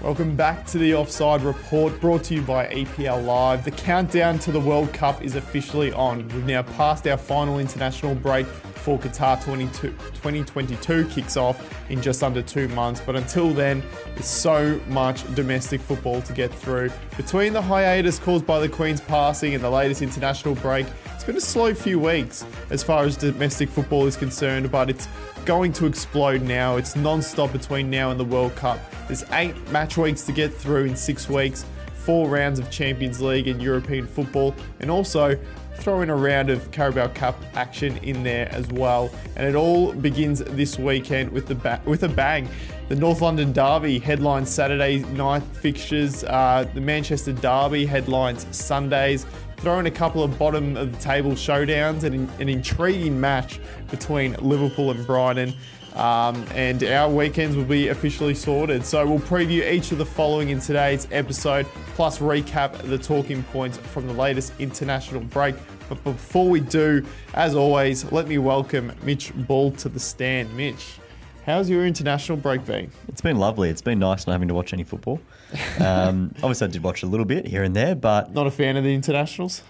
Welcome back to the Offside Report brought to you by EPL Live. The countdown to the World Cup is officially on. We've now passed our final international break before Qatar 2022 kicks off in just under two months. But until then, there's so much domestic football to get through. Between the hiatus caused by the Queen's passing and the latest international break, it's been a slow few weeks as far as domestic football is concerned, but it's going to explode now. It's non stop between now and the World Cup. There's eight match weeks to get through in six weeks, four rounds of Champions League and European football, and also throw in a round of Carabao Cup action in there as well. And it all begins this weekend with the ba- with a bang. The North London Derby headlines Saturday night fixtures. Uh, the Manchester Derby headlines Sundays. Throw in a couple of bottom of the table showdowns and an intriguing match between Liverpool and Brighton. Um, and our weekends will be officially sorted. So we'll preview each of the following in today's episode, plus recap the talking points from the latest international break. But before we do, as always, let me welcome Mitch Ball to the stand. Mitch, how's your international break been? It's been lovely. It's been nice not having to watch any football. Um, obviously, I did watch a little bit here and there, but Not a fan of the internationals?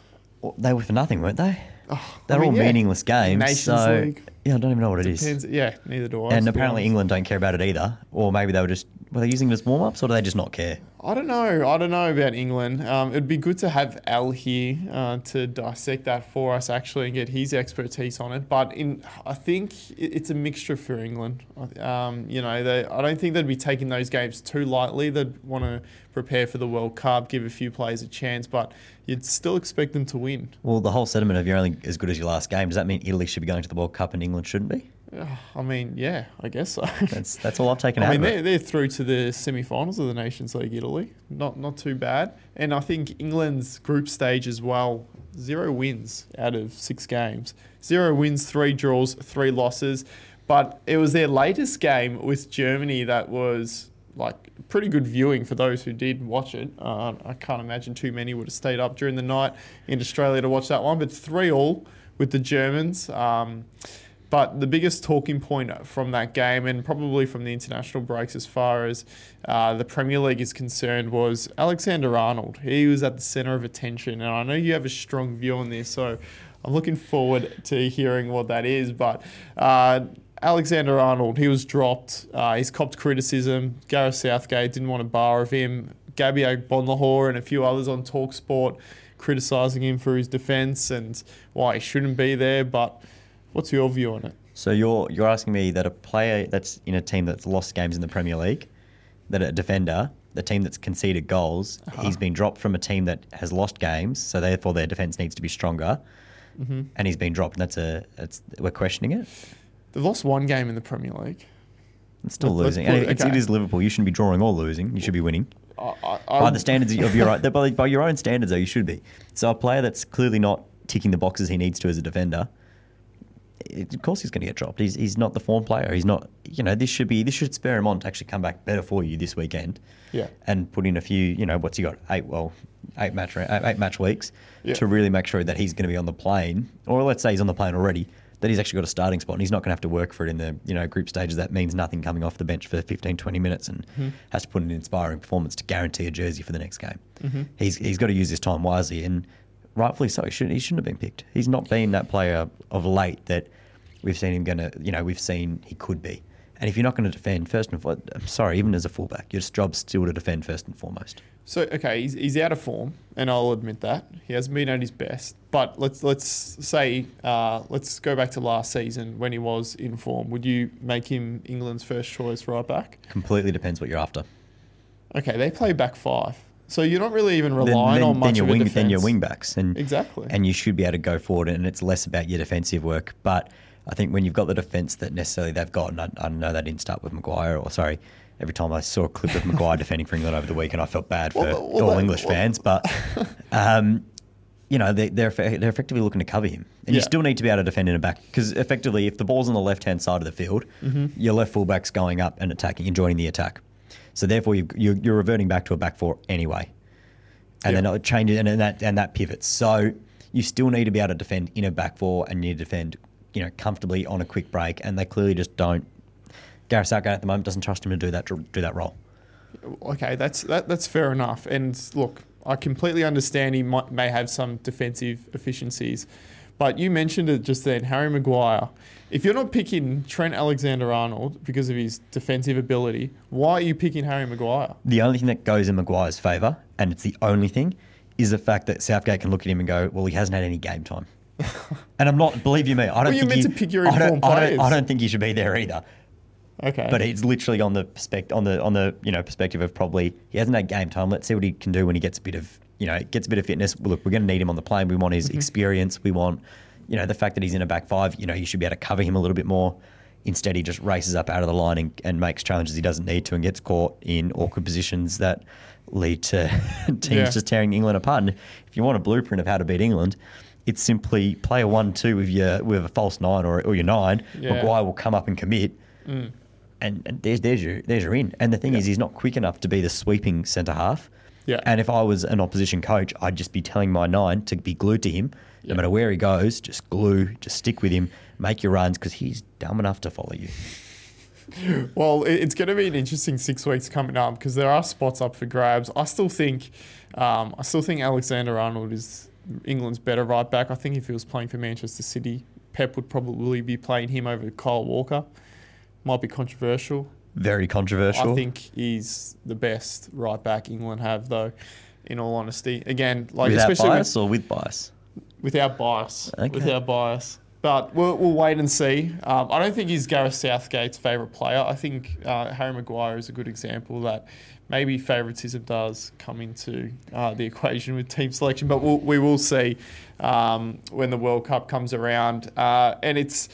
they were for nothing, weren't they? Oh, They're I mean, all yeah. meanings games. Nations so League. yeah, I don't even know what it is. Yeah, neither do I. And apparently. England don't care about it either, or maybe they were just were they using it as warm ups, or do they just not care? I don't know. I don't know about England. Um, it'd be good to have Al here uh, to dissect that for us actually and get his expertise on it. But in, I think it's a mixture for England. Um, you know, they, I don't think they'd be taking those games too lightly. They'd want to prepare for the World Cup, give a few players a chance, but you'd still expect them to win. Well, the whole sentiment of you're only as good as your last game does that mean Italy should be going to the World Cup and England shouldn't be? I mean, yeah, I guess so. That's that's all I've taken I out mean, of they're, they're through to the semi-finals of the Nations League, Italy. Not not too bad. And I think England's group stage as well, zero wins out of six games. Zero wins, three draws, three losses. But it was their latest game with Germany that was like pretty good viewing for those who did watch it. Uh, I can't imagine too many would have stayed up during the night in Australia to watch that one. But three all with the Germans. Um, but the biggest talking point from that game, and probably from the international breaks as far as uh, the Premier League is concerned, was Alexander Arnold. He was at the centre of attention, and I know you have a strong view on this, so I'm looking forward to hearing what that is. But uh, Alexander Arnold, he was dropped. Uh, he's copped criticism. Gareth Southgate didn't want a bar of him. Gabby Agbonlahor and a few others on Talksport criticising him for his defence and why he shouldn't be there. But what's your view on it? So you're you're asking me that a player that's in a team that's lost games in the Premier League, that a defender, the team that's conceded goals, Uh-huh. he's been dropped from a team that has lost games, so therefore their defense needs to be stronger, Mm-hmm. and he's been dropped. And that's a it's we're questioning it. They've lost one game in the Premier League. It's still Let's losing. put And it- it's, okay. it is Liverpool. You shouldn't be drawing or losing. You should be winning. I, I, by the standards of your own, by, by your own standards, though, you should be. So a player that's clearly not ticking the boxes he needs to as a defender, of course he's going to get dropped. He's, he's not the form player. He's not. You know, this should be this should spur him on to actually come back better for you this weekend. Yeah. And put in a few. You know, what's he got? Eight well, eight match eight match weeks Yeah. to really make sure that he's going to be on the plane, or let's say he's on the plane already. That he's actually got a starting spot and he's not going to have to work for it in the you know group stages. That means nothing coming off the bench for 15, 20 minutes and Mm-hmm. has to put in an inspiring performance to guarantee a jersey for the next game. Mm-hmm. He's he's got to use his time wisely and rightfully so. He shouldn't he shouldn't have been picked. He's not been that player of late that we've seen him going to you know we've seen he could be. And if you're not going to defend first and foremost, I'm sorry, even as a fullback, your job's still to defend first and foremost. So okay, he's, he's out of form, and I'll admit that he hasn't been at his best. But let's let's say uh, let's go back to last season when he was in form. Would you make him England's first choice right back? Completely depends what you're after. Okay, they play back five, so you're not really even Then- relying then, on then much your of a wing, then your wing backs and Exactly. and you should be able to go forward, and it's less about your defensive work. But I think when you've got the defence that necessarily they've got, and I, I know they didn't start with Maguire, or sorry, every time I saw a clip of Maguire defending for England over the weekend, I felt bad for Well, well, all that- English well- fans. But um, you know they, they're they're effectively looking to cover him, and you still need to be able to defend in a back because effectively, if the ball's on the left hand side of the field, Mm-hmm. your left fullback's going up and attacking and joining the attack. So therefore, you've, you're, you're reverting back to a back four anyway and Yeah. then it changes and then that and that pivots. So you still need to be able to defend in a back four and you need to defend, you know, comfortably on a quick break. And they clearly just don't. Gareth Southgate at the moment doesn't trust him to do that do that role. Okay, that's that, that's fair enough. And look, I completely understand he might, may have some defensive efficiencies, but you mentioned it just then, Harry Maguire. If you're not picking Trent Alexander-Arnold because of his defensive ability, why are you picking Harry Maguire? The only thing that goes in Maguire's favour, and it's the only thing, is the fact that Southgate can look at him and go, "Well, he hasn't had any game time." and I'm not, believe you me, I don't Well, think meant he, to pick your I don't, I don't. I don't think he should be there either. Okay, But it's literally on the perspective, on the on the you know perspective of probably he hasn't had game time. Let's see what he can do when he gets a bit of you know gets a bit of fitness. Look, we're going to need him on the plane. We want his mm-hmm. experience. We want you know the fact that he's in a back five. You know you should be able to cover him a little bit more. Instead, he just races up out of the line and, and makes challenges he doesn't need to and gets caught in awkward positions that lead to teams Yeah. just tearing England apart. And if you want a blueprint of how to beat England, it's simply play a one-two with your with a false nine or, or your nine. Yeah. Maguire will come up and commit mm. and, and there's there's your there's your in. And the thing Yeah. is, he's not quick enough to be the sweeping centre half. Yeah. And if I was an opposition coach, I'd just be telling my nine to be glued to him, Yeah. no matter where he goes. Just glue, just stick with him, make your runs because he's dumb enough to follow you. Well, it's going to be an interesting six weeks coming up because there are spots up for grabs. I still think, um, I still think Alexander Arnold is England's better right back. I think if he was playing for Manchester City, Pep would probably be playing him over Kyle Walker. Might be controversial. Very controversial. I think he's the best right back England have, though. In all honesty, again, like without especially with- bias or with bias. without bias. Okay. Without bias. But we'll, we'll wait and see. Um, I don't think he's Gareth Southgate's favourite player. I think uh, Harry Maguire is a good example that maybe favouritism does come into uh, the equation with team selection. But we'll, we will see um, when the World Cup comes around. Uh, and it's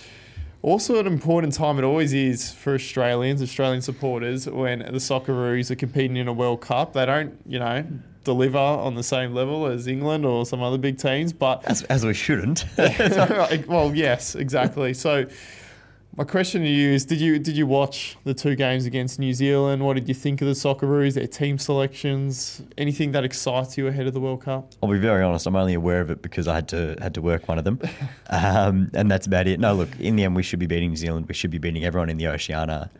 also an important time, it always is for Australians, Australian supporters, when the Socceroos are competing in a World Cup. They don't, you know, deliver on the same level as England or some other big teams, but As, as we shouldn't. well, yes, exactly. So, my question to you is: Did you did you watch the two games against New Zealand? What did you think of the Socceroos, their team selections? Anything that excites you ahead of the World Cup? I'll be very honest. I'm only aware of it because I had to had to work one of them, um, and that's about it. No, look. In the end, we should be beating New Zealand. We should be beating everyone in the Oceania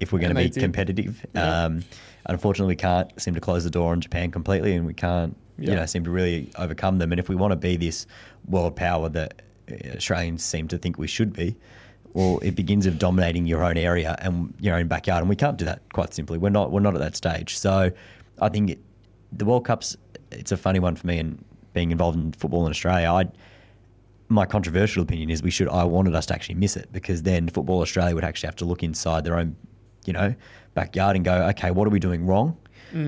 if we're going to be did. competitive. Yeah. Um, unfortunately, we can't seem to close the door on Japan completely, and we can't, Yeah. you know, seem to really overcome them. And if we want to be this world power that Australians seem to think we should be, well, it begins of dominating your own area and your own backyard, and we can't do that. Quite simply, we're not we're not at that stage. So, I think it, the World Cup's it's a funny one for me, and being involved in football in Australia, I my controversial opinion is we should. I wanted us to actually miss it because then Football Australia would actually have to look inside their own, you know, backyard and go, okay, what are we doing wrong?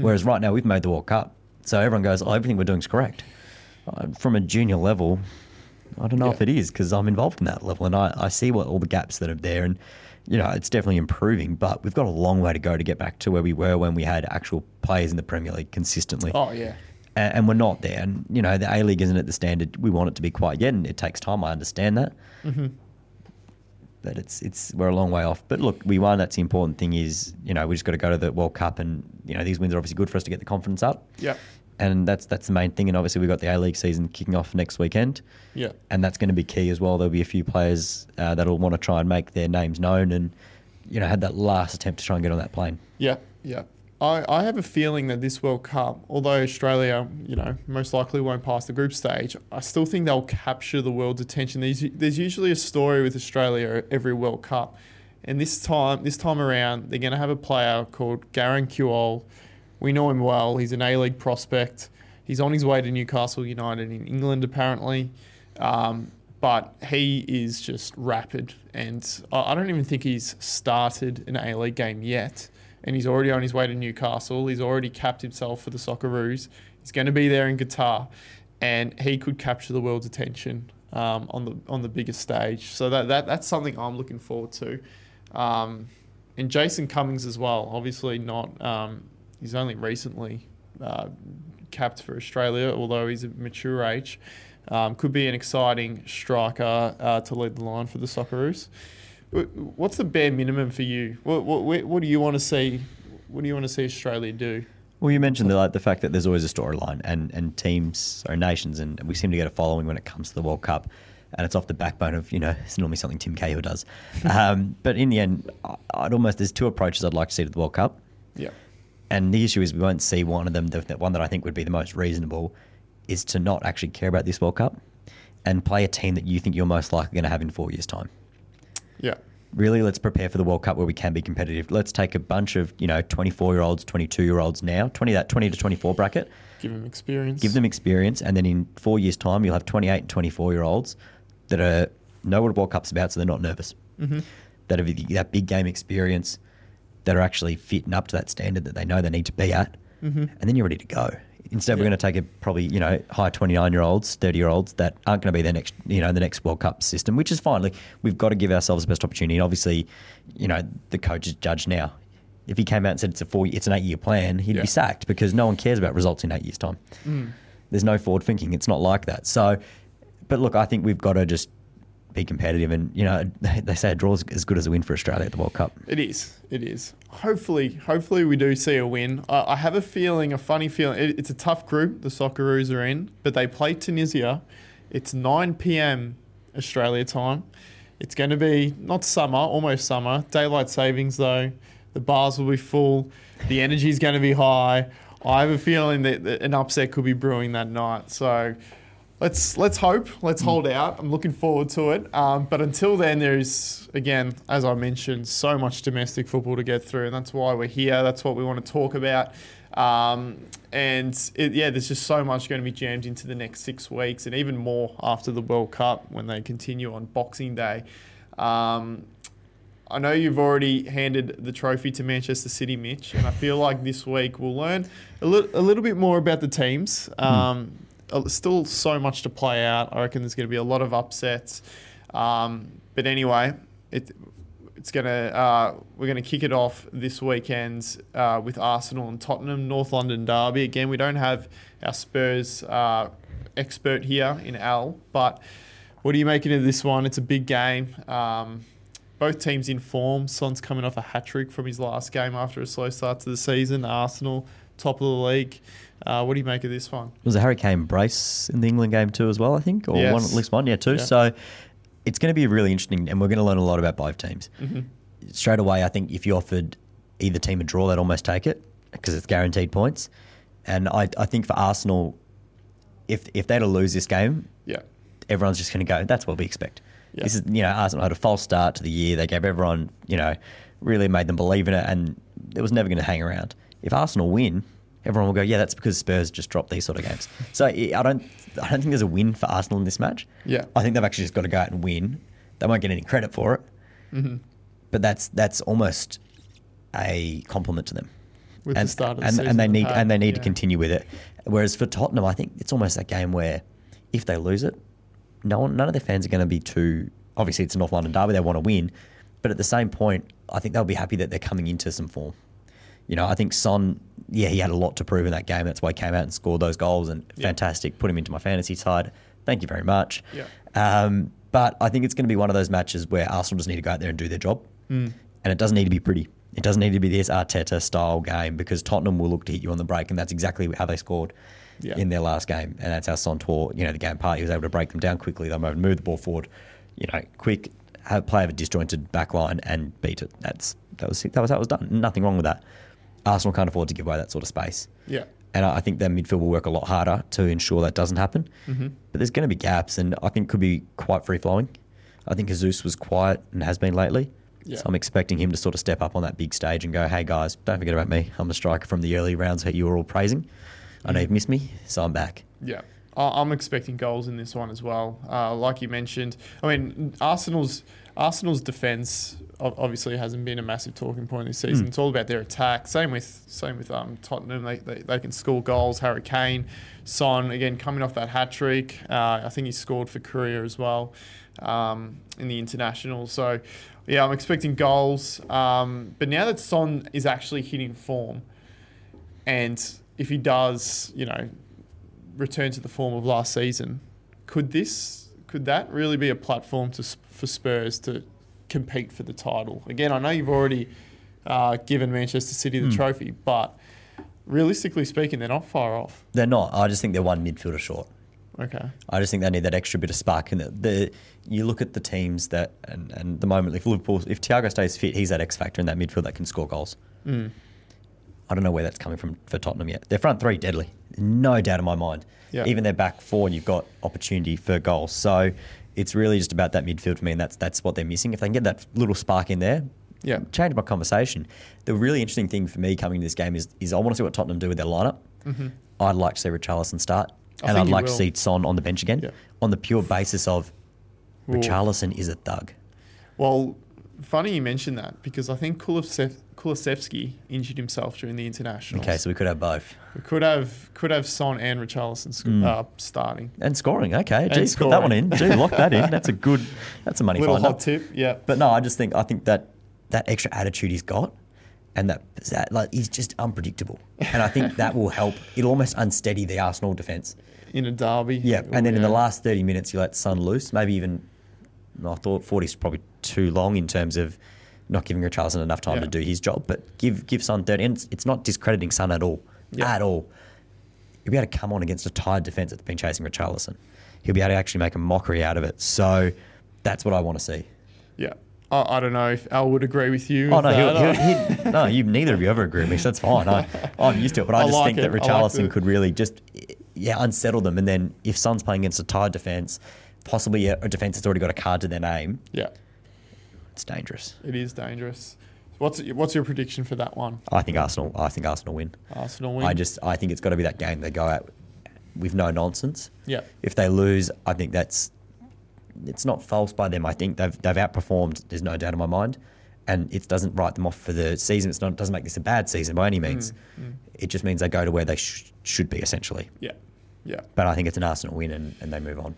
Whereas right now we've made the World Cup, so everyone goes, oh, everything we're doing is correct. Uh, From a junior level, I don't know Yeah. if it is because I'm involved in that level and I, I see what all the gaps that are there and. You know, it's definitely improving, but we've got a long way to go to get back to where we were when we had actual players in the Premier League consistently Oh yeah, and, and we're not there. And you know, the A League isn't at the standard we want it to be quite yet, and it takes time. I understand that, Mm-hmm. but it's it's we're a long way off. But look, we won. That's the important thing. Is you know we just got to go to the World Cup, and you know these wins are obviously good for us to get the confidence up. yeah, And that's that's the main thing. And obviously we've got the A League season kicking off next weekend, yeah. and that's going to be key as well. There'll be a few players uh, that'll want to try and make their names known, and you know had that last attempt to try and get on that plane. Yeah, yeah. I, I have a feeling that this World Cup, although Australia, you know, most likely won't pass the group stage, I still think they'll capture the world's attention. There's, there's usually a story with Australia every World Cup. And this time, this time around, they're going to have a player called Garang Kuol. We know him well. He's an A-League prospect. He's on his way to Newcastle United in England, apparently. Um, but he is just rapid, and I I don't even think he's started an A League game yet. And he's already on his way to Newcastle. He's already capped himself for the Socceroos. He's going to be there in Qatar, and he could capture the world's attention um, on the on the biggest stage. So that, that that's something I'm looking forward to. Um, and Jason Cummings as well. Obviously not. Um, he's only recently uh, capped for Australia, although he's a mature age. Um, could be an exciting striker uh, to lead the line for the Socceroos. Wh- What's the bare minimum for you? What, what, what do you want to see? What do you want to see Australia do? Well, you mentioned the, like, the fact that there's always a storyline, and, and teams or nations, and we seem to get a following when it comes to the World Cup, and it's off the backbone of you know it's normally something Tim Cahill does. um, but in the end, I'd almost there's two approaches I'd like to see to the World Cup. Yeah. And the issue is we won't see one of them. The, the one that I think would be the most reasonable is to not actually care about this World Cup and play a team that you think you're most likely going to have in four years' time. Yeah. Really, let's prepare for the World Cup where we can be competitive. Let's take a bunch of you know 24 year olds, 22 year olds now, 20 that 20 to 24 bracket. Give them experience. Give them experience, and then in four years' time, you'll have 28 and 24 year olds that are know what a World Cup's about, so they're not nervous. Mm-hmm. That have that big game experience, that are actually fit and up to that standard that they know they need to be at, Mm-hmm. and then you're ready to go. Instead, we're going to take a probably you know high 29 year olds, 30 year olds that aren't going to be the next you know the next World Cup system, which is fine. Like we've got to give ourselves the best opportunity. And obviously, you know the coach is judged now. If he came out and said it's a four, it's an eight year plan, he'd Yeah. be sacked because no one cares about results in eight years' time. Mm. There's no forward thinking. It's not like that. So, but look, I think we've got to just be competitive. And you know, they say a draw is as good as a win for Australia at the World Cup. It is. It is. Hopefully, hopefully we do see a win. I, have a feeling, a funny feeling. It, it's a tough group the Socceroos are in, but they play Tunisia. It's 9 p.m. Australia time. It's going to be not summer, almost summer. Daylight savings though. The bars will be full. The energy is going to be high. I have a feeling that an upset could be brewing that night. So let's let's hope. Let's hold out. I'm looking forward to it. Um, but until then, there's again, as I mentioned, so much domestic football to get through, and that's why we're here. That's what we want to talk about. Um, and it, yeah, there's just so much going to be jammed into the next six weeks, and even more after the World Cup when they continue on Boxing Day. Um, I know you've already handed the trophy to Manchester City, Mitch, and I feel like this week we'll learn a, li- a little bit more about the teams. Um, uh, Still so much to play out. I reckon there's going to be a lot of upsets. Um, but anyway, it, it's gonna uh, we're gonna kick it off this weekend uh, with Arsenal and Tottenham North London derby. Again, we don't have our Spurs uh, expert here in Al, but what are you making of this one? It's a big game. Um, both teams in form. Son's coming off a hat trick from his last game after a slow start to the season. Arsenal, top of the league. Uh, what do you make of this one? Was a Harry Kane brace in the England game too as well? I think, or Yes. one at least one, yeah, two. Yeah. So it's going to be really interesting, and we're going to learn a lot about both teams. Mm-hmm. Straight away, I think if you offered either team a draw, they'd almost take it because it's guaranteed points. And I, I think for Arsenal, if if they to lose this game, Yeah. everyone's just going to go. That's what we expect. Yeah. This is you know Arsenal had a false start to the year. They gave everyone you know really made them believe in it, and it was never going to hang around. If Arsenal win, everyone will go, yeah, that's because Spurs just dropped these sort of games. So I don't I don't think there's a win for Arsenal in this match. Yeah. I think they've actually just got to go out and win. They won't get any credit for it, Mm-hmm. but that's that's almost a compliment to them With and, the start of the and, season and they need and they need to continue with it. Whereas for Tottenham, I think it's almost that game where if they lose it, no one, none of their fans are going to be too. Obviously, it's a North London derby; they want to win, but at the same point, I think they'll be happy that they're coming into some form. You know, I think Son, yeah, he had a lot to prove in that game. That's why he came out and scored those goals and Yeah. fantastic. Put him into my fantasy side. Thank you very much. Yeah. Um, but I think it's going to be one of those matches where Arsenal just need to go out there and do their job Mm. and it doesn't need to be pretty. It doesn't need to be this Arteta style game because Tottenham will look to hit you on the break, and that's exactly how they scored Yeah. in their last game, and that's how Son tore, you know, the game apart. He was able to break them down quickly. They were able to move the ball forward, you know, quick, have play of a disjointed back line and beat it. That's that was that was how it was done. Nothing wrong with that. Arsenal can't afford to give away that sort of space. Yeah. And I think their midfield will work a lot harder to ensure that doesn't happen. Mm-hmm. But there's going to be gaps, and I think could be quite free flowing. I think Jesus was quiet and has been lately. Yeah. So I'm expecting him to sort of step up on that big stage and go, hey guys, don't forget about me. I'm a striker from the early rounds that you were all praising. I know you've missed me, so I'm back. Yeah. I- I'm expecting goals in this one as well. Uh, like you mentioned, I mean, Arsenal's Arsenal's defense obviously hasn't been a massive talking point this season. Mm. It's all about their attack. Same with same with um, Tottenham. They, they, they can score goals. Harry Kane, Son again coming off that hat trick. Uh, I think he scored for Korea as well um, in the international. So yeah, I'm expecting goals. Um, but now that Son is actually hitting form, and if he does, you know, return to the form of last season, could this could that really be a platform to for Spurs to compete for the title? Again, I know you've already uh, given Manchester City the Hmm. trophy, but realistically speaking, they're not far off. They're not. I just think they're one midfielder short. Okay. I just think they need that extra bit of spark. And the, the you look at the teams that, and, and the moment if Liverpool, if Thiago stays fit, he's that X factor in that midfield that can score goals. Mm. I don't know where that's coming from for Tottenham yet. Their front three deadly, no doubt in my mind. Yeah. Even their back four, and you've got opportunity for goals. So it's really just about that midfield for me, and that's that's what they're missing. If they can get that little spark in there, Yeah. change my conversation. The really interesting thing for me coming to this game is is I want to see what Tottenham do with their lineup. I'd like to see Richarlison start, Mm-hmm. I and I'd like to see Son on the bench again, Yeah. on the pure basis of Ooh. Richarlison is a thug. Well, funny you mentioned that because I think Kulisev- Kulusevski injured himself during the international. Okay, so we could have both. we could have could have Son and Richarlison sc- Mm. uh, starting. And scoring, okay. Geez, put that one in. Gee, lock that in. That's a good. That's a money Little finder. hot tip, yeah. But no, I just think I think that that extra attitude he's got, and that, that like he's just unpredictable, and I think that will help. It'll almost unsteady the Arsenal defense. in a derby. Yeah, and then in the last thirty minutes, you let Son loose. Maybe even I thought forty is probably too long in terms of not giving Richarlison enough time Yeah. to do his job. But give give Son thirty, and it's, it's not discrediting Son at all, Yeah. at all. He'll be able to come on against a tired defense that's been chasing Richarlison. He'll be able to actually make a mockery out of it. So that's what I want to see. yeah. I, I don't know if Al would agree with you. Oh no, he'll, he'll, he'd, no, you neither of you ever agree with me, so that's fine. I, I'm used to it, but I I just like think that it. Like Richarlison the- could really just, yeah, unsettle them. And then if Son's playing against a tired defense, possibly a, a defense that's already got a card to their name, yeah, it's dangerous. it is dangerous. What's what's your prediction for that one? I think Arsenal. I think Arsenal win. Arsenal win. I just, I think it's got to be that game they go out with no nonsense. yeah, If they lose, I think that's it's not false by them. I think they've they've outperformed. There's no doubt in my mind, and it doesn't write them off for the season. It's not doesn't make this a bad season by any means. Mm, It just means they go to where they sh- should be essentially. yeah, yeah. But I think it's an Arsenal win, and, and they move on.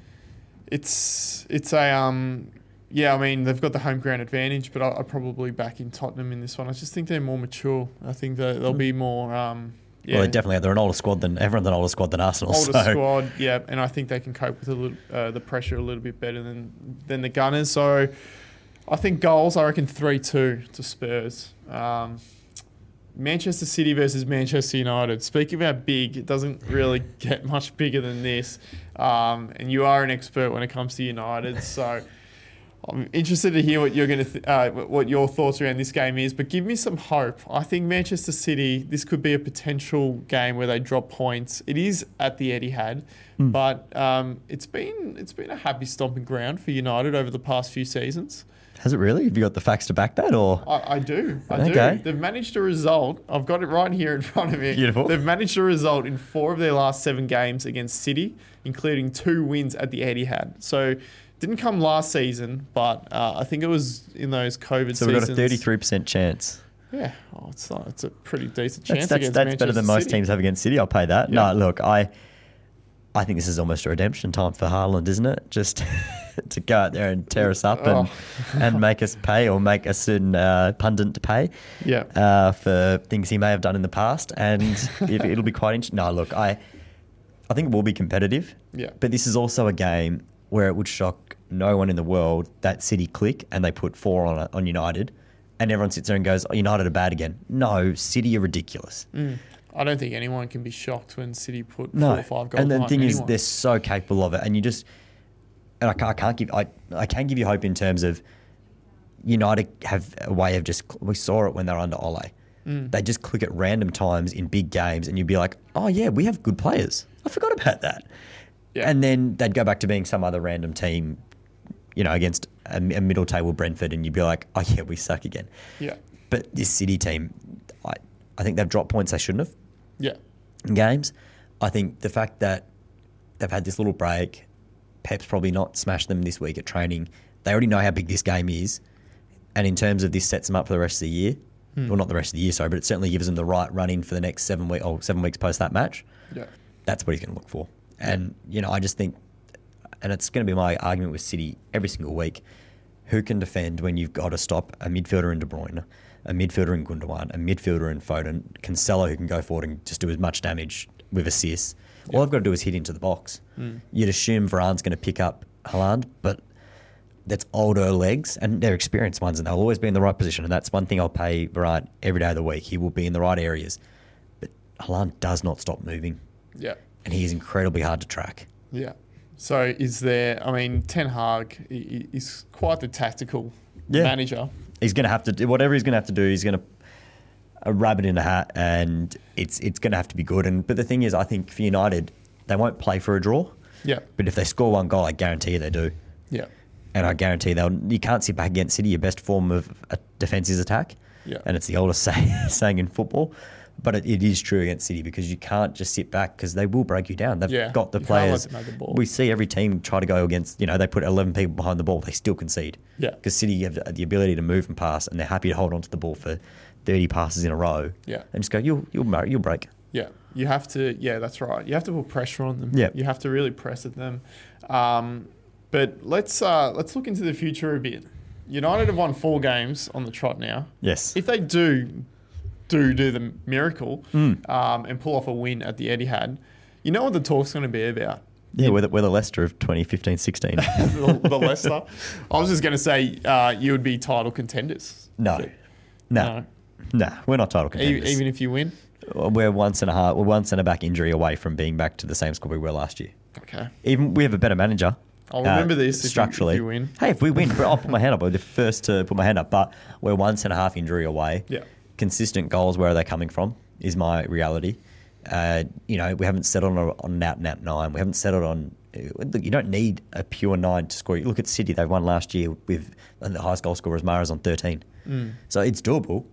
It's it's a um yeah. I mean they've got the home ground advantage, but I, I'd probably back in Tottenham in this one. I just think they're more mature. I think that they'll be more um yeah. Well, they definitely are. They're an older squad than everyone's an older squad than Arsenal. older so squad, yeah, and I think they can cope with a little, uh, the pressure a little bit better than than the Gunners. So I think goals. I reckon three two to Spurs. Um, Manchester City versus Manchester United. Speaking about big, it doesn't really get much bigger than this. Um, and you are an expert when it comes to United, so. I'm interested to hear what you're going to th- uh, what your thoughts around this game is, but give me some hope. I think Manchester City this could be a potential game where they drop points. It is at the Etihad, Hmm. but um, it's been it's been a happy stomping ground for United over the past few seasons. has it really? Have you got the facts to back that, or I, I do, I Okay. do. They've managed a result. I've got it right here in front of me. Beautiful. They've managed a result in four of their last seven games against City, including two wins at the Etihad. So. Didn't come last season, but uh, I think it was in those COVID seasons. so we've got a thirty-three percent chance? Yeah, oh, it's it's a pretty decent That's chance that's, against that's better than most City. teams have against City. I'll pay that. Yeah. No, look, I I think this is almost a redemption time for Haaland, isn't it? Just to go out there and tear us up and and make us pay or make a certain uh, pundit to pay. Yeah. uh, for things he may have done in the past, and it, it'll be quite interesting. No, look, I, I think it will be competitive. Yeah. But this is also a game where it would shock no one in the world that City click and they put four on on United, and everyone sits there and goes, oh, "United are bad again." No, City are ridiculous. Mm. I don't think anyone can be shocked when City put No, four or five goals No, and the thing is, they're so capable of it, and you just, and I can't, I can't give, I, I can give you hope in terms of United have a way of just, we saw it when they're under Ole. Mm. They just click at random times in big games, and you'd be like, oh yeah, we have good players. I forgot about that. Yeah. And then they'd go back to being some other random team, you know, against a, a middle table Brentford, and you'd be like, oh yeah, we suck again. yeah, But this City team, I, I think they've dropped points they shouldn't have yeah, in games. I think the fact that they've had this little break, Pep's probably not smashed them this week at training. They already know how big this game is, and in terms of this sets them up for the rest of the year. Hmm. Well, not the rest of the year, sorry, but it certainly gives them the right run in for the next seven week or seven weeks post that match. yeah, That's what he's going to look for. And you know, I just think, and it's going to be my argument with City every single week. Who can defend when you've got to stop a midfielder in De Bruyne, a midfielder in Gundogan, a midfielder in Foden, Cancelo who can go forward and just do as much damage with assists. All I've got to do is hit into the box. Mm. You'd assume Varane's going to pick up Haaland, but that's older legs and they're experienced ones, and they'll always be in the right position. And that's one thing I'll pay Varane every day of the week. He will be in the right areas, but Haaland does not stop moving, yeah, and he is incredibly hard to track. yeah. So is there? I mean, Ten Hag is quite the tactical Yeah. manager. He's going to have to do whatever he's going to have to do. He's going to. a rabbit in a hat, and it's it's going to have to be good. And but the thing is, I think for United, they won't play for a draw. Yeah. But if they score one goal, I guarantee you they do. Yeah. And I guarantee they'll. You can't sit back against City. Your best form of a defense is attack. Yeah. And it's the oldest say, saying in football, but it, it is true against City because you can't just sit back because they will break you down. They've Yeah, got the you can't let players. the. We see every team try to go against. You know, they put eleven people behind the ball. They still concede. Yeah. Because City have the ability to move and pass, and they're happy to hold on to the ball for thirty passes in a row. Yeah. And just go, you'll you'll you'll break. Yeah, you have to. Yeah, that's right. You have to put pressure on them. Yeah. you have to really press at them. Um, but let's uh, let's look into the future a bit. United have won four games on the trot now. Yes. If they do do do the miracle Mm. um, and pull off a win at the Etihad, you know what the talk's going to be about. Yeah, we're the, we're the Leicester of 2015 16. the, the Leicester. I was just going to say uh, you would be title contenders. No. No. Nah, we're not title contenders. Even if you win. we're once and a half, we're one centre back injury away from being back to the same squad we were last year. Okay. Even we have a better manager. uh, I'll remember this if you- if structurally. you win. Hey, if we win, I'll put my hand up. I'll be the first to put my hand up. But we're one and a half injury away. Yeah. Consistent goals. Where are they coming from? Is my reality. Uh, you know, we haven't settled on, on an out and out nine. We haven't settled on. uh, Look, you don't need a pure nine to score. You look at City; they won last year with and the highest goal scorer was Mahrez on thirteen. Mm. So it's doable,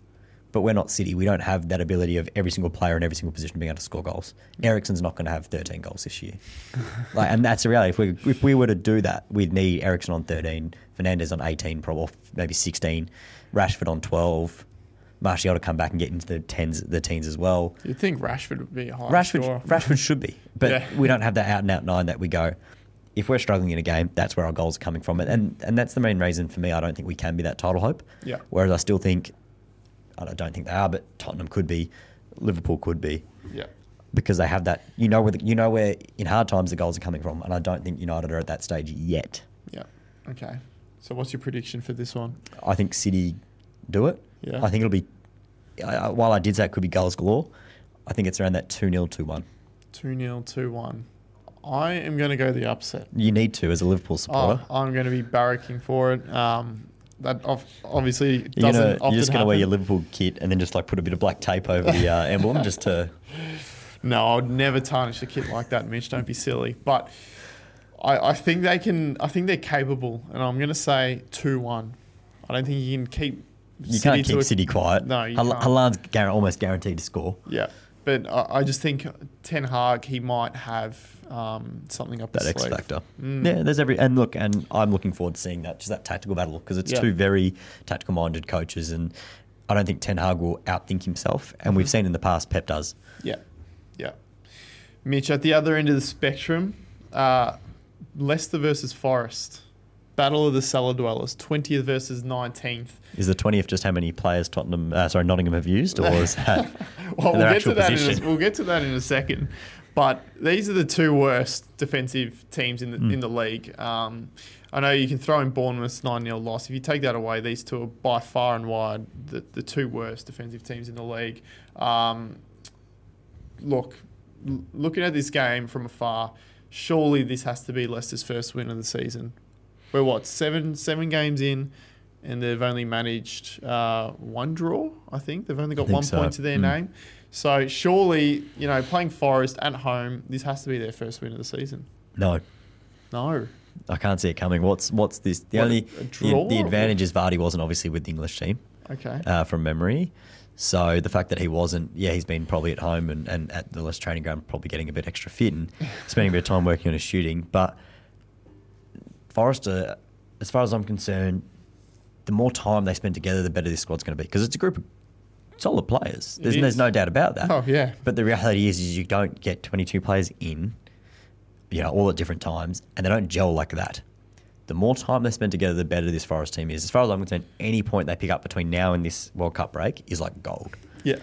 but we're not City. We don't have that ability of every single player in every single position being able to score goals. Eriksen's not going to have 13 goals this year. like, and that's the reality. If we, if we were to do that, we'd need Eriksen on 13, Fernandes on 18, probably maybe 16, Rashford on 12, Martial to come back and get into the tens, the teens as well. You'd think Rashford would be a high Rashford, scorer. Rashford should be, but Yeah. we don't have that out and out nine that we go. If we're struggling in a game, that's where our goals are coming from, and and that's the main reason for me. I don't think we can be that title hope. Yeah. Whereas I still think, I don't think they are, but Tottenham could be, Liverpool could be, Yeah. because they have that. You know where the, you know where in hard times the goals are coming from, and I don't think United are at that stage yet. Yeah. Okay. So what's your prediction for this one? I think City do it. Yeah. I think it'll be. I, I- while I did say it could be goals galore, I think it's around that two 0 two one. 2 0, 2 1. I am going to go the upset. You need to as a Liverpool Oh, supporter. I'm going to be barracking for it. Um, that obviously doesn't You're, gonna, often you're just going to wear your Liverpool kit and then just like put a bit of black tape over the uh, emblem just to. No, I would never tarnish a kit like that, Mitch. Don't be silly. But I, I think they can. I think they're capable, and I'm going to say two one. I don't think you can keep. You can't keep a- City quiet. No, you Hal- can't. Haaland's guar- almost guaranteed to score. Yeah, but I, I just think Ten Hag he might have um, something up That his X sleeve. factor. Mm. Yeah, there's every and look, and I'm looking forward to seeing that just that tactical battle because it's Yeah. two very tactical minded coaches, and I don't think Ten Hag will outthink himself, and we've seen in the past Pep does. Yeah, yeah. Mitch, at the other end of the spectrum, uh, Leicester versus Forest. Battle of the cellar dwellers, 20th versus 19th. Is the 20th just how many players Tottenham, uh, sorry, Nottingham have used, or is that Well, we'll get, to that in position? a, we'll get to that in a second. But these are the two worst defensive teams in the Mm. in the league. Um, I know you can throw in Bournemouth's 9 0 loss. If you take that away, these two are by far and wide the, the two worst defensive teams in the league. Um, look, l- looking at this game from afar, surely this has to be Leicester's first win of the season. We're what seven seven games in, and they've only managed uh, one draw. I think they've only got one so. point to their Mm. name. So surely, you know, playing Forest at home, this has to be their first win of the season. no? No, I can't see it coming. What's what's this? The What, only the, the advantage is Vardy wasn't obviously with the English team okay, uh, from memory. So the fact that he wasn't, yeah, he's been probably at home and, and at the less training ground, probably getting a bit extra fit and spending a bit of time working on his shooting. But Forrester, as far as I'm concerned, the more time they spend together, the better this squad's going to be because it's a group of solid players. There's, there's no doubt about that. Oh, yeah. But the reality is, is you don't get 22 players in, you know, all at different times, and they don't gel like that. The more time they spend together, the better this Forest team is. As far as I'm concerned, any point they pick up between now and this World Cup break is like gold. yeah,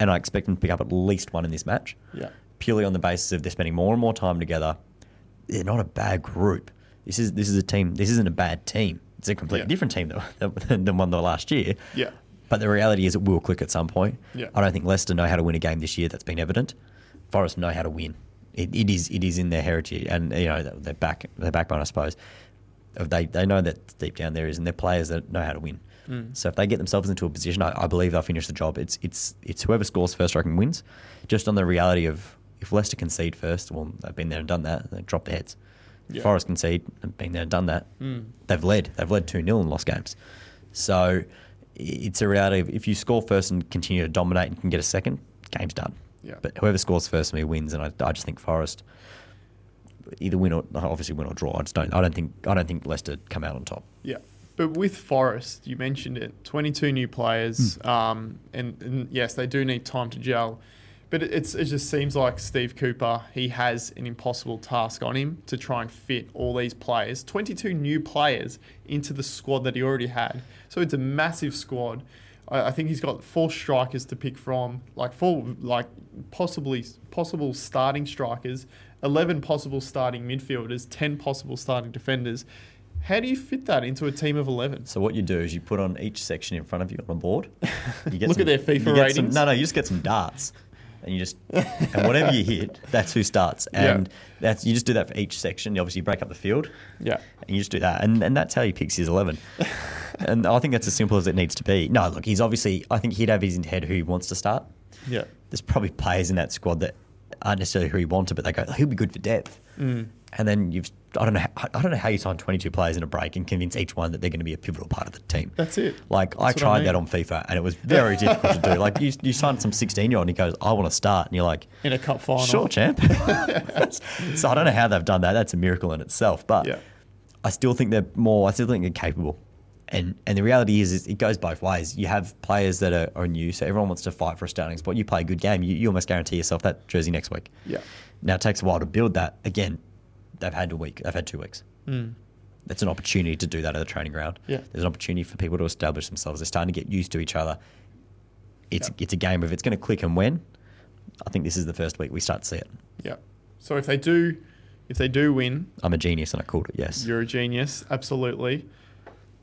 And I expect them to pick up at least one in this match, yeah, purely on the basis of they're spending more and more time together. They're not a bad group. This is this is a team. This isn't a bad team. It's a completely Yeah. different team than, than the one were last year. yeah, But the reality is, it will click at some point. Yeah. I don't think Leicester know how to win a game this year. That's been evident. Forest know how to win. It, it is it is in their heritage and you know their back their backbone, I suppose. they they know that deep down there is, and they're players that know how to win. Mm. So if they get themselves into a position, I, I believe they'll finish the job. It's it's it's whoever scores first, I reckon, wins. Just on the reality of if Leicester concede first, well, they've been there and done that. They drop their heads. Yeah. Forest concede, and been there and done that. Mm. They've led. They've led two 0 and lost games. So it's a reality of if you score first and continue to dominate and can get a second, game's done. Yeah. But whoever scores first for me wins, and I, I just think Forest either win or obviously win or draw. I just don't. I don't think. I don't think Leicester come out on top. Yeah. But with Forest, you mentioned it 22 new players. Hmm. Um, and, and yes, they do need time to gel. But it, it's, it just seems like Steve Cooper, he has an impossible task on him to try and fit all these players, 22 new players, into the squad that he already had. So it's a massive squad. I, I think he's got four strikers to pick from, like four, like possibly possible starting strikers, 11 possible starting midfielders, 10 possible starting defenders. How do you fit that into a team of 11? So what you do is you put on each section in front of you on a board. You get Look at their FIFA get some- ratings. no, no, you just get some darts, and you just and whatever you hit, that's who starts. Yeah. And that's you just do that for each section. You obviously break up the field, Yeah. and you just do that, and and that's how he picks his eleven. and I think that's as simple as it needs to be. No, look, he's obviously. I think he'd have his in head who he wants to start. Yeah. There's probably players in that squad that aren't necessarily who he wanted, but they go, he'll be good for depth. Mm. And then you've, I don't know, how, I don't know how you sign 22 players in a break and convince each one that they're going to be a pivotal part of the team. That's it. Like I That's I tried mean. that on FIFA, and it was very difficult to do. Like you, you sign some 16 year old, and he goes, "I want to start," and you're like, In a cup final. "Sure, champ." so I don't know how they've done that. That's a miracle in itself. But Yeah. I still think they're more. I still think they're capable. And and the reality is, is it goes both ways. You have players that are, are new, so everyone wants to fight for a starting spot. You play a good game, you, you almost guarantee yourself that jersey next week. Yeah. Now it takes a while to build that. Again, they've had a week. They've had two weeks. Mm. That's an opportunity to do that at the training ground. Yeah. There's an opportunity for people to establish themselves. They're starting to get used to each other. It's Yeah. it's a game of it's going to click and when. I think this is the first week we start to see it. Yeah. So if they do, if they do win, I'm a genius and I called it. Yes. you're a genius, absolutely.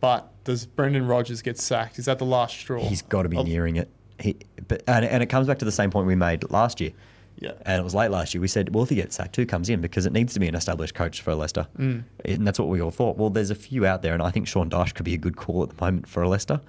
But does Brendan Rodgers get sacked? Is that the last straw? He's got to be Oh, nearing it. He, but and, and it comes back to the same point we made last year. Yeah. And it was late last year. We said, well, if he gets sacked, who comes in? Because it needs to be an established coach for Leicester. Mm. And that's what we all thought. Well, there's a few out there, and I think Sean Dyche could be a good call at the moment for Leicester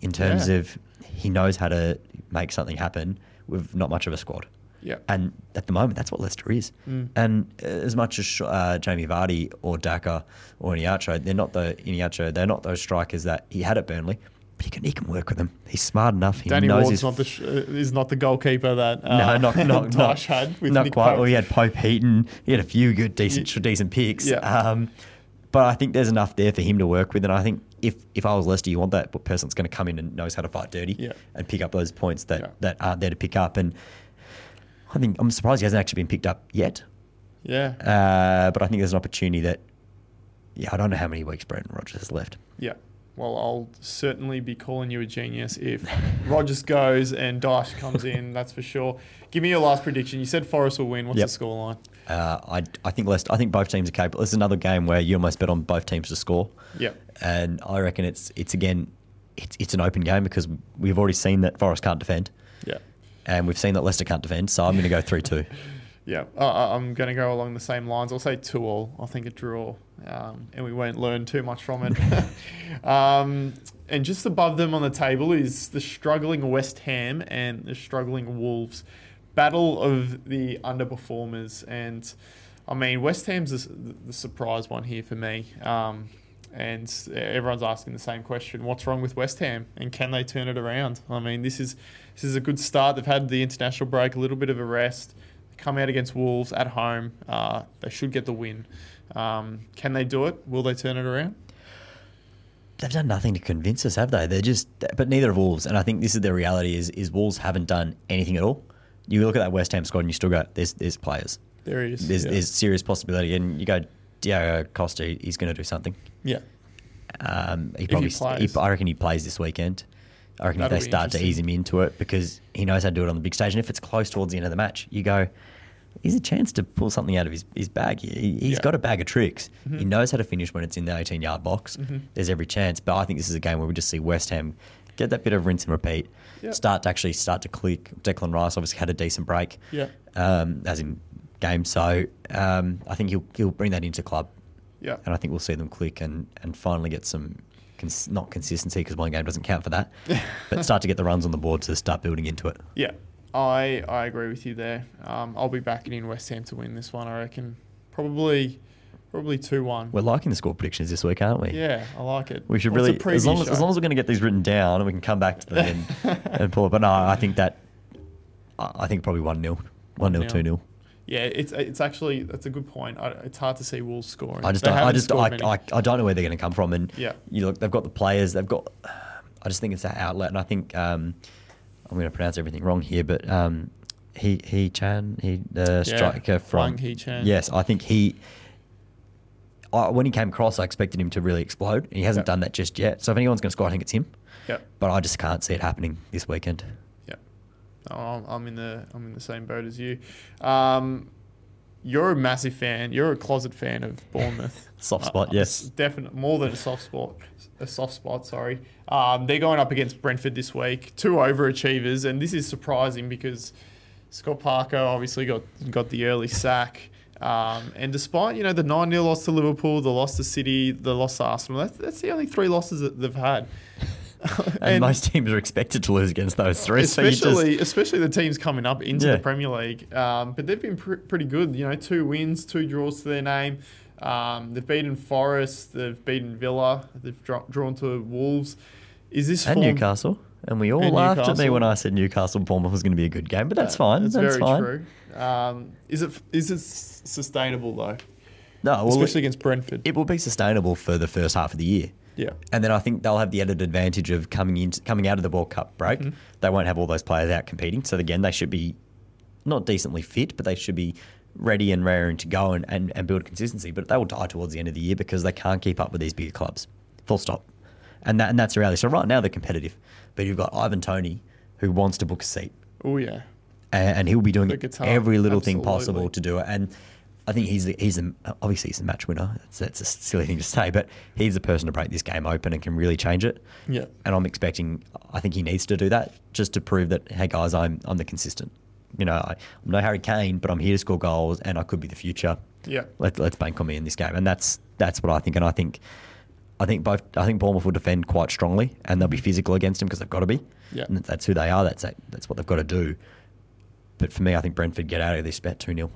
in terms Yeah. of he knows how to make something happen with not much of a squad. Yeah. And at the moment, that's what Leicester is. Mm. And as much as uh, Jamie Vardy or Daka or Iheanacho, they're not the Iheanacho, they're not those strikers that he had at Burnley. But he can he can work with them. He's smart enough. He Danny knows Ward's not the sh- uh, is not the goalkeeper that uh, no, not not Dyche not, had with not Nick quite. Pope. Well, he had Pope Heaton. He had a few good, decent, Ye- decent picks. Yeah. Um, but I think there's enough there for him to work with, and I think if if I was Leicester, you want that person that's going to come in and knows how to fight dirty Yeah. and pick up those points that Yeah. that aren't there to pick up. And I think I'm surprised he hasn't actually been picked up yet. yeah. Uh, but I think there's an opportunity that. Yeah, I don't know how many weeks Brendan Rodgers has left. Yeah. Well, I'll certainly be calling you a genius if Rodgers goes and Dyche comes in. That's for sure. Give me your last prediction. You said Forest will win. What's Yep. the scoreline? Uh, I I think Leicester. I think both teams are capable. This is another game where you almost bet on both teams to score. Yeah. and I reckon it's it's again it's it's an open game because we've already seen that Forest can't defend. And we've seen that Leicester can't defend. So I'm going to go three two. Yeah. Uh, I'm going to go along the same lines. I'll say two all. I think a draw, um, and we won't learn too much from it. um, and just above them on the table is the struggling West Ham and the struggling Wolves. Battle of the underperformers. And I mean, West Ham's the, the surprise one here for me. Um, and everyone's asking the same question: What's wrong with West Ham, and can they turn it around? I mean, this is this is a good start. They've had the international break, a little bit of a rest. Come out against Wolves at home. Uh, they should get the win. Um, can they do it? Will they turn it around? They've done nothing to convince us, have they? They're just, but neither have Wolves. And I think this is the reality: is is Wolves haven't done anything at all. You look at that West Ham squad, and you still go, "There's there's players. There he is. There's yeah. there's serious possibility." And you go, Diego Costa, he's going to do something. yeah. Um, he he probably, plays. he, I reckon he plays this weekend. I reckon That'll if they start to ease him into it because he knows how to do it on the big stage. And if it's close towards the end of the match, you go, he's a chance to pull something out of his, his bag. He, he's Yeah. Mm-hmm. got a bag of tricks. He knows how to finish when it's in the 18 yard box. Mhm. There's every chance. But I think this is a game where we just see West Ham get that bit of rinse and repeat, Yep. start to actually start to click. Declan Rice obviously had a decent break, Yeah. um, as in game. So um, I think he'll, he'll bring that into club Yeah. And I think we'll see them click and, and finally get some, cons- not consistency because one game doesn't count for that, but start to get the runs on the board to start building into it. Yeah, I I agree with you there. Um, I'll be backing in West Ham to win this one. I reckon probably probably two one. We're liking the score predictions this week, aren't we? Yeah, I like it. We should Well, really, as long as, as long as we're going to get these written down and we can come back to them and, and pull it. But no, I think that, I think probably 1 0. 1 0, 1-0. 2 0. Yeah, it's it's actually that's a good point. I, it's hard to see Wolves scoring. I just, don't, I just, I. I, I don't know where they're going to come from. And Yeah. you look, they've got the players, they've got, I just think it's that outlet. And I think, um, I'm going to pronounce everything wrong here, but um, he, he Chan, he, the Yeah, striker from, Hwang Hee-chan. yes, I think he, I, when he came across, I expected him to really explode. And he hasn't Yep. done that just yet. So if anyone's going to score, I think it's him. yeah, But I just can't see it happening this weekend. Oh, I'm in the I'm in the same boat as you. Um, you're a massive fan. You're a closet fan of Bournemouth. Soft spot, Uh, yes. definitely more than a soft spot. A soft spot, sorry. Um, they're going up against Brentford this week. Two overachievers, and this is surprising because Scott Parker obviously got got the early sack. Um, and despite you know the nine 0 loss to Liverpool, the loss to City, the loss to Arsenal, that's, that's the only three losses that they've had. And, most teams are expected to lose against those three. so just- especially especially the teams coming up into Yeah. the Premier League. Um, but they've been pr- pretty good. You know, two wins, two draws to their name. Um, they've beaten Forest. They've beaten Villa. They've dra- drawn to Wolves. Is this and form- Newcastle. And we all And laughed at me when I said Newcastle Bournemouth was going to be a good game, but that's Yeah, fine. That's, That's, very fine. true. Um, is it is it sustainable though? No, well, Especially it, against Brentford. it will be sustainable for the first half of the year. Yeah. And then I think they'll have the added advantage of coming in, coming out of the World Cup break. Mhm. They won't have all those players out competing. So again, they should be not decently fit, but they should be ready and raring to go and, and, and build consistency. But they will die towards the end of the year because they can't keep up with these bigger clubs. Full stop. And that and that's the reality. So right now they're competitive, but you've got Ivan Toney who wants to book a seat. Oh yeah. and, and he'll be doing every little thing possible to do it. And I think he's the, he's the, obviously he's the match winner. That's, a silly thing to say, but he's the person to break this game open and can really change it. Yeah. And I'm expecting, I think he needs to do that just to prove that, hey guys, I'm I'm the consistent. You know, I, I'm no Harry Kane, but I'm here to score goals, and I could be the future. Yeah. Let, let's bank on me in this game, and that's that's what I think. And I think, I think both. I think Bournemouth will defend quite strongly, and they'll be mm-hmm. physical against him because they've got to be. Yeah. And that's who they are. That's that's what they've got to do. But for me, I think Brentford get out of this about two 0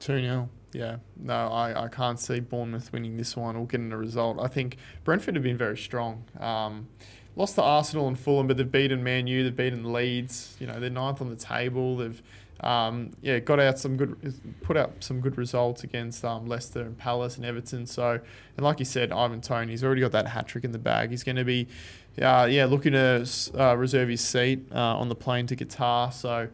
Two 0 Yeah. No, I, I can't see Bournemouth winning this one or getting a result. I think Brentford have been very strong. Um, lost to Arsenal and Fulham, but they've beaten Man U, they've beaten Leeds. You know, they're ninth on the table. They've um, yeah got out some good, put out some good results against um, Leicester and Palace and Everton. So, and like you said, Ivan Toney's already got that hat trick in the bag. He's going to be, uh, yeah, looking to uh, reserve his seat uh, on the plane to Qatar. So.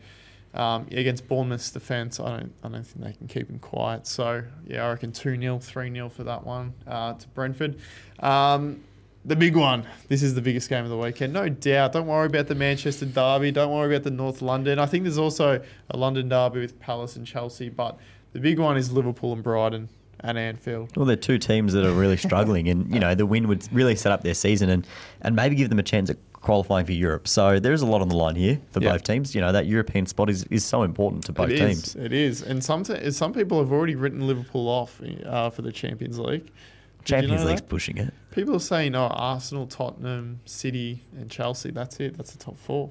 Um, against Bournemouth's defence, I don't, I don't think they can keep him quiet. So yeah, I reckon two 0 three 0 for that one uh, to Brentford. Um, the big one. This is the biggest game of the weekend, no doubt. Don't worry about the Manchester derby. Don't worry about the North London. I think there's also a London derby with Palace and Chelsea, but the big one is Liverpool and Brighton and Anfield. Well, they're two teams that are really struggling, and you know the win would really set up their season and and maybe give them a chance at qualifying for Europe. So there is a lot on the line here for Yeah. both teams. You know that European spot is, is so important to both It is. teams. It is, and some t- some people have already written Liverpool off uh, for the Champions League. Did you Champions know League's that? pushing it. People are saying, oh, Arsenal, Tottenham, City, and Chelsea. That's it. That's the top four.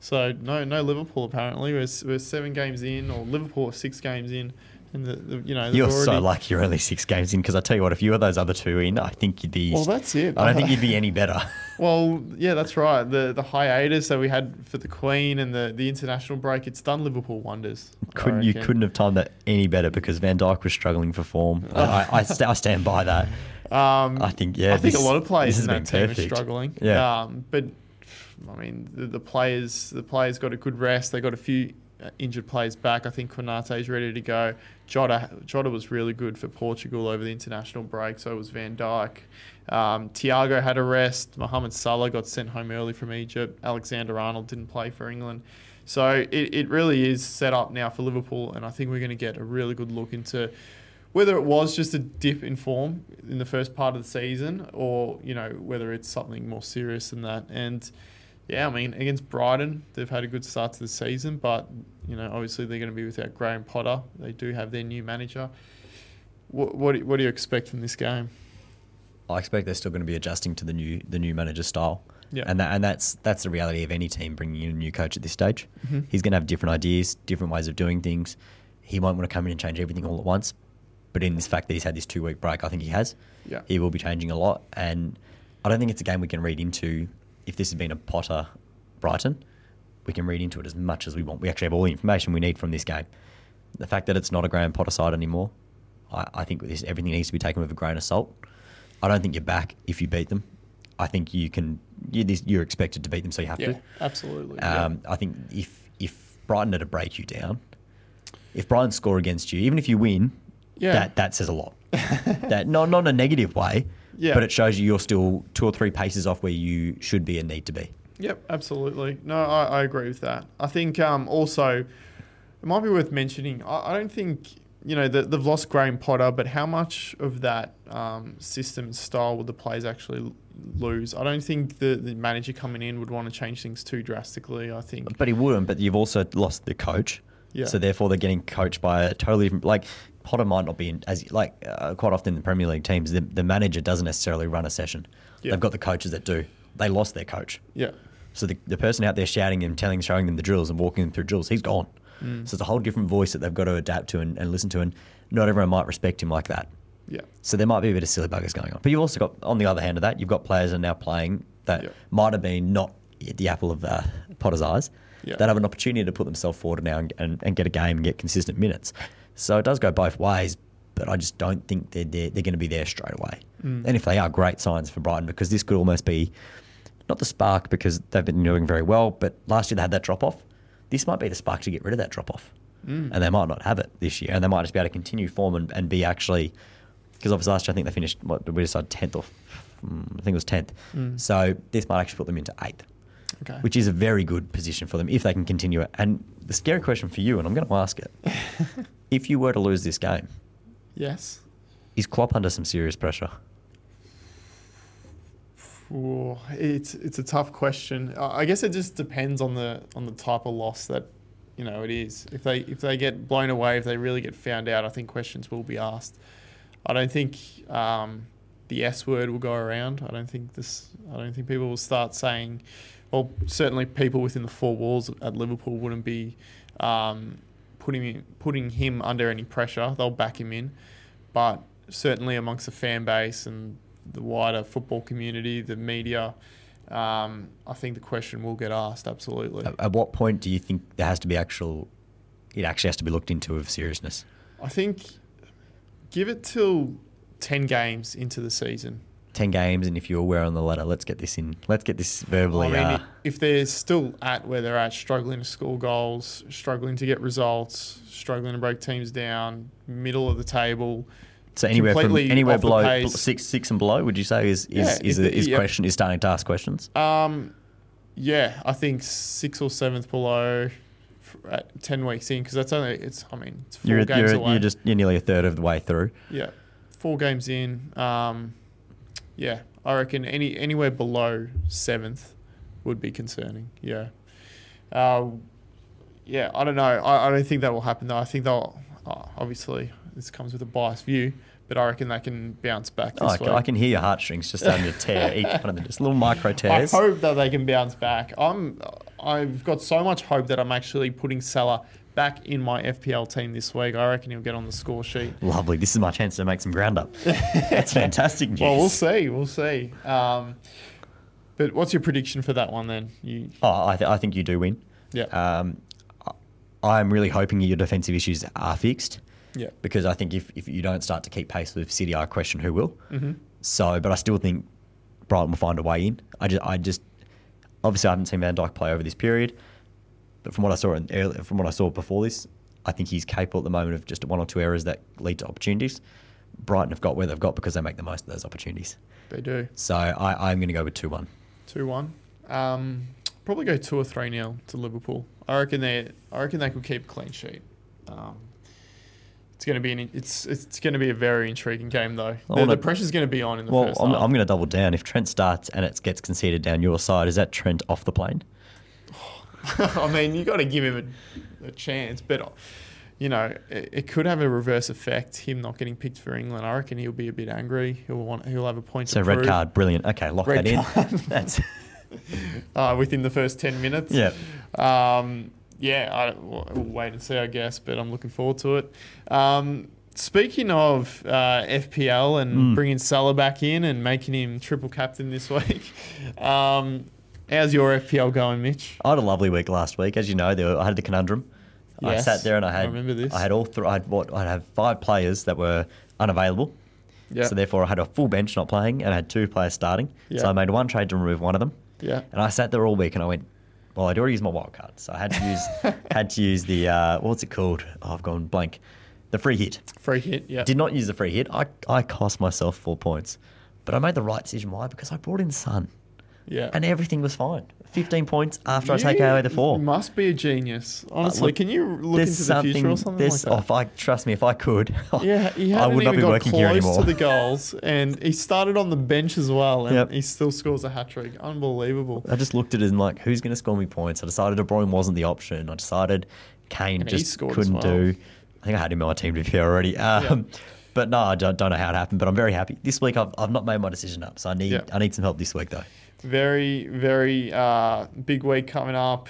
So no, no Liverpool. Apparently, we're, we're seven games in, or Liverpool are six games in, and the, the you know, you're already, so lucky you're only six games in because I tell you what, if you were those other two in, I think you'd be. Well, that's it. I don't think you'd be any better. Well, yeah, that's right. The the hiatus that we had for the Queen and the, the international break, it's done Liverpool wonders. Couldn't you couldn't have timed that any better because Van Dijk was struggling for form. I, I, I, st- I stand by that. Um, I think yeah. I think a lot of players in that team perfect. are struggling. Yeah. Um, but I mean, the, the players the players got a good rest. They got a few uh, injured players back. I think Konate's ready to go. Jota Jota was really good for Portugal over the international break. So was Van Dijk. Um, Thiago had a rest. Mohamed Salah got sent home early from Egypt. Alexander Arnold didn't play for England. So it, it really is set up now for Liverpool, and I think we're going to get a really good look into whether it was just a dip in form in the first part of the season or you know whether it's something more serious than that and yeah i mean against brighton they've had a good start to the season but you know obviously they're going to be without graham potter they do have their new manager What what do, what do you expect from this game? I expect they're still going to be adjusting to the new the new manager style. Yeah. And that, and that's that's the reality of any team bringing in a new coach at this stage. Mhm. He's going to have different ideas, different ways of doing things. He won't want to come in and change everything all at once. But in this fact that he's had this two week break, I think he has. Yeah. He will be changing a lot, and I don't think it's a game we can read into. If this has been a Potter Brighton, we can read into it as much as we want. We actually have all the information we need from this game. The fact that it's not a Graham Potter side anymore, I, I think this, everything needs to be taken with a grain of salt. I don't think you're back if you beat them. I think you can. You, this, you're expected to beat them, so you have Yeah, to. absolutely. Um, I think if if Brighton are to break you down, if Brighton score against you, even if you win, Yeah. that that says a lot. that not not in a negative way, Yeah. but it shows you you're still two or three paces off where you should be and need to be. Yep, absolutely. No, I, I agree with that. I think um, also it might be worth mentioning. I, I don't think you know that they've lost Graham Potter, but how much of that um, system and style would the players actually lose? I don't think the, the manager coming in would want to change things too drastically. I think. But he wouldn't. But you've also lost the coach. Yeah. So therefore, they're getting coached by a totally different. Like Potter might not be in, as like uh, quite often in the Premier League teams, the, the manager doesn't necessarily run a session. Yeah. They've got the coaches that do. They lost their coach. Yeah. So the, the person out there shouting and telling, showing them the drills and walking them through drills, he's gone. Mm. So it's a whole different voice that they've got to adapt to and, and listen to, and not everyone might respect him like that. Yeah. So there might be a bit of silly buggers going on. But you've also got, on the other hand of that, you've got players that are now playing that Yeah. might have been not the apple of uh, Potter's eyes, Yeah. that have an opportunity to put themselves forward now and, and, and get a game and get consistent minutes. So it does go both ways, but I just don't think they're, they're, they're going to be there straight away. Mm. And if they are, great signs for Brighton because this could almost be not the spark because they've been doing very well, but last year they had that drop off. This might be the spark to get rid of that drop off. Mm. And they might not have it this year, and they might just be able to continue form and, and be actually because obviously last year I think they finished what we decided tenth or mm, I think it was tenth. Mm. So this might actually put them into eighth, Okay. which is a very good position for them if they can continue it. And the scary question for you, and I'm going to ask it: if you were to lose this game, yes. is Klopp under some serious pressure? Ooh, it's it's a tough question. I I guess it just depends on the on the type of loss that you know it is. If they if they get blown away, if they really get found out, I think questions will be asked. I don't think um, the S word will go around. I don't think this. I don't think people will start saying. Well, certainly people within the four walls at Liverpool wouldn't be um, putting putting him under any pressure. They'll back him in, but certainly amongst the fan base and the wider football community, the media, um, I think the question will get asked. Absolutely. At, at what point do you think there has to be actual? It actually has to be looked into of seriousness. I think give it till ten games into the season. Ten games, and if you're aware on the ladder, let's get this in. Let's get this verbally. I mean, uh, if they're still at where they're at, struggling to score goals, struggling to get results, struggling to break teams down, middle of the table. So anywhere from anywhere below six six and below, would you say is is Yeah, is, a, is yeah. question is starting to ask questions? Um, yeah, I think six or seventh below at ten weeks in because that's only it's. I mean, it's 4 You're games you're, away. you're just you're nearly a third of the way through. Yeah, four games in. Um, yeah, I reckon any anywhere below seventh would be concerning. Yeah, uh, yeah. I don't know. I, I don't think that will happen though. I think they'll uh, obviously this comes with a biased view, but I reckon they can bounce back Oh, this week. can, I can hear your heartstrings just starting to tear each one of them, just little micro tears. I hope that they can bounce back. I'm I've got so much hope that I'm actually putting Salah back in my FPL team this week. I reckon he'll get on the score sheet. Lovely. This is my chance to make some ground up. That's fantastic news. Well, we'll see. We'll see. Um, but what's your prediction for that one then? You Oh, I, th- I think you do win. yeah Um, I- I'm really hoping your defensive issues are fixed yeah because I think if, if you don't start to keep pace with City, I question who will. hmm So, but I still think Brighton will find a way in. I just, I just, obviously, I haven't seen Van Dijk play over this period, but from what I saw in from what I saw before this, I think he's capable at the moment of just one or two errors that lead to opportunities. Brighton have got where they've got because they make the most of those opportunities. they do So I, I'm going to go with two one. two one. Um, probably go two or three nil to Liverpool. I reckon they I reckon they could keep a clean sheet. Um, it's going to be an, it's it's going to be a very intriguing game though. The, the pressure's going to be on in the Well, first I'm. I'm going to double down. If Trent starts and it gets conceded down your side, is that Trent off the plane? I mean, you got to give him a, a chance, but you know, it, it could have a reverse effect. Him not getting picked for England, I reckon he'll be a bit angry. He'll want, he'll have a point. So red prove, card, brilliant. Okay, lock Red that in. That's uh, within the first ten minutes. yeah. Um, yeah, I, we'll we'll wait and see, I guess, but I'm looking forward to it. Um, speaking of uh, FPL and Mm. bringing Salah back in and making him triple captain this week, um, how's your FPL going, Mitch? I had a lovely week last week, as you know. There, I had the conundrum. I sat there and I had I had remember this. I had all th- I had what I had five players that were unavailable. Yeah, So therefore, I had a full bench not playing, and I had two players starting. Yeah. So I made one trade to remove one of them, yeah, and I sat there all week and I went, well, I'd already used my wild card, so I had to use had to use the uh, what's it called? Oh, I've gone blank. The free hit. free hit. Yeah, Did not use the free hit. I I cost myself four points, but I made the right decision. Why? Because I brought in Son, yeah. and everything was fine. Fifteen points after I take away the four. You must be a genius. Honestly, look, can you look into the future or something. like oh, if I trust me, if I could, Yeah, he I would not be got working close here anymore. to the goals, and he started on the bench as well, and Yep. he still scores a hat trick. Unbelievable. I just looked at it and like, who's going to score me points? I decided De Bruyne wasn't the option. I decided Kane And just couldn't well. do. I think I had him on my team to be fair already. Um, But no, I don't, don't know how it happened. But I'm very happy this week. I've, I've not made my decision up, so I need. I need some help this week though. Very, very uh, big week coming up.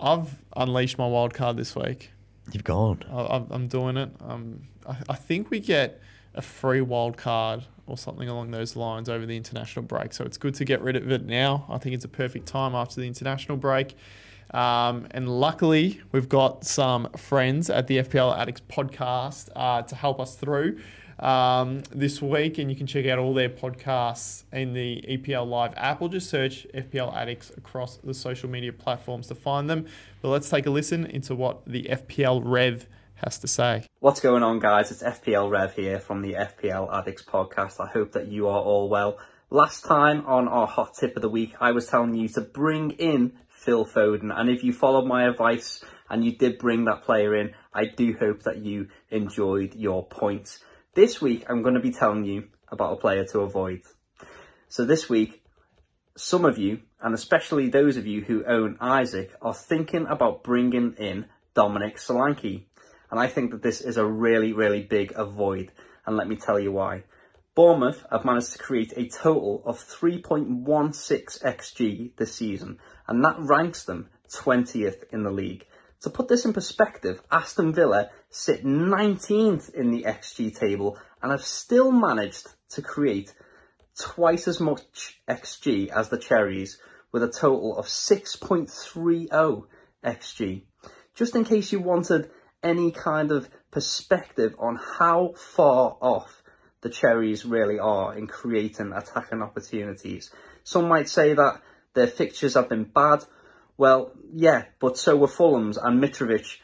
I've unleashed my wild card this week. You've gone. I, I'm- doing it. Um, I, I think we get a free wild card or something along those lines over the international break. So it's good to get rid of it now. I think it's a perfect time after the international break. Um, and luckily, we've got some friends at the FPL Addicts podcast uh, to help us through um, this week. And you can check out all their podcasts in the EPL Live app or just search FPL Addicts across the social media platforms to find them. But let's take a listen into what the FPL Rev has to say. What's going on, guys? It's FPL Rev here from the FPL Addicts podcast. I hope that you are all well. Last time on our hot tip of the week, I was telling you to bring in Phil Foden. And if you followed my advice and you did bring that player in, I do hope that you enjoyed your points. This week, I'm going to be telling you about a player to avoid. So this week, some of you, and especially those of you who own Isak, are thinking about bringing in Dominic Solanke. And I think that this is a really, really big avoid. And let me tell you why. Bournemouth have managed to create a total of 3.16 xg this season, and that ranks them 20th in the league. To put this in perspective, Aston Villa sit 19th in the xg table and have still managed to create twice as much xg as the Cherries with a total of 6.30 xg. Just in case you wanted any kind of perspective on how far off the Cherries really are in creating attacking opportunities. Some might say that their fixtures have been bad. Well, yeah, but so were Fulham's and Mitrovic,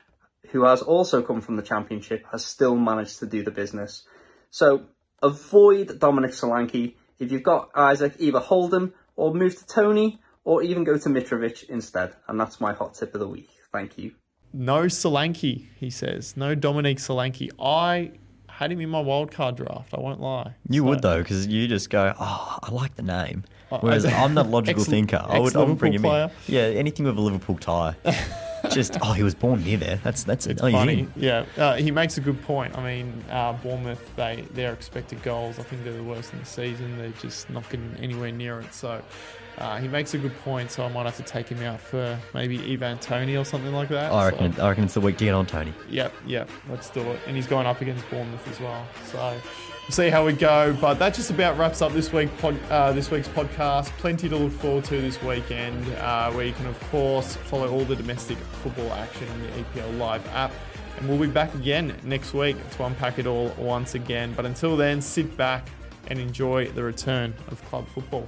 who has also come from the Championship, has still managed to do the business. So avoid Dominic Solanke. If you've got Isak, either hold him or move to Toney or even go to Mitrovic instead. And that's my hot tip of the week. Thank you. No Solanke, he says. No Dominic Solanke. I had him in my wildcard draft. I won't lie. You So- would though, because you just go, oh, I like the name. Oh, Whereas I'm the logical ex- thinker. I would, I would bring him ex-Liverpool in. Yeah, anything with a Liverpool tie. just oh, he was born near there. That's that's It's oh, funny. Yeah, uh, he makes a good point. I mean, uh, Bournemouth, they their expected goals, I think they're the worst in the season. They're just not getting anywhere near it. So uh, he makes a good point. So I might have to take him out for maybe Ivan Toney or something like that. I So- reckon. I reckon it's the week to get on Toney. Yep, yep, let's do it. And he's going up against Bournemouth as well. So we'll see how we go. But that just about wraps up this week pod, uh, this week's podcast. Plenty to look forward to this weekend, uh, where you can of course follow all the domestic football action on the EPL Live app. And we'll be back again next week to unpack it all once again. But until then, sit back and enjoy the return of club football.